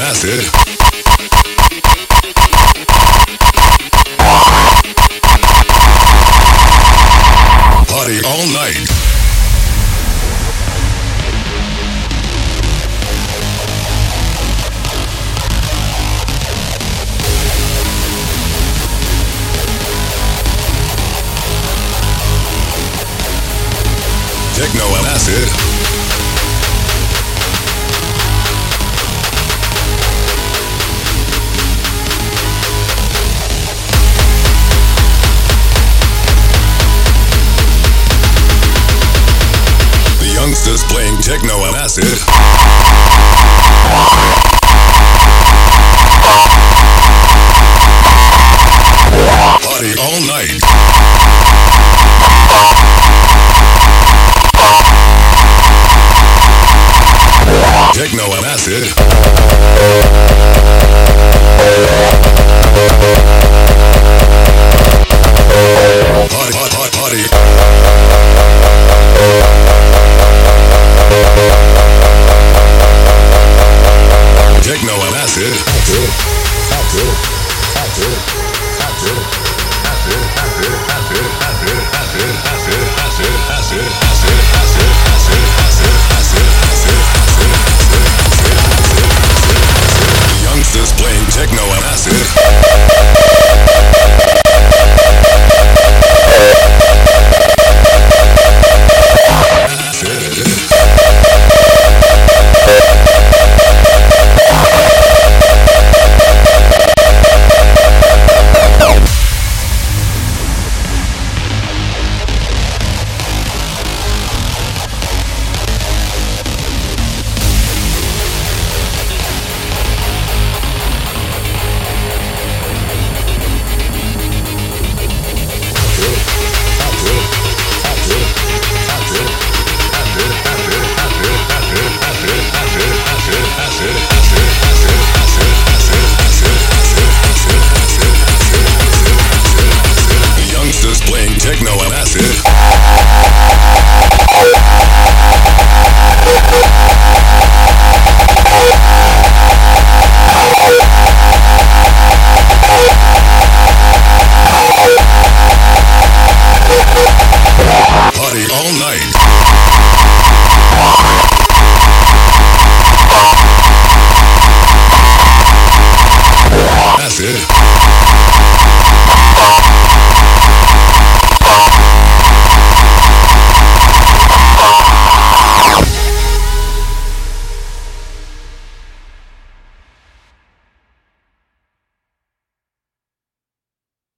acid. Party all night. Techno and acid. Techno and acid. Party all night. Techno and acid. hacer.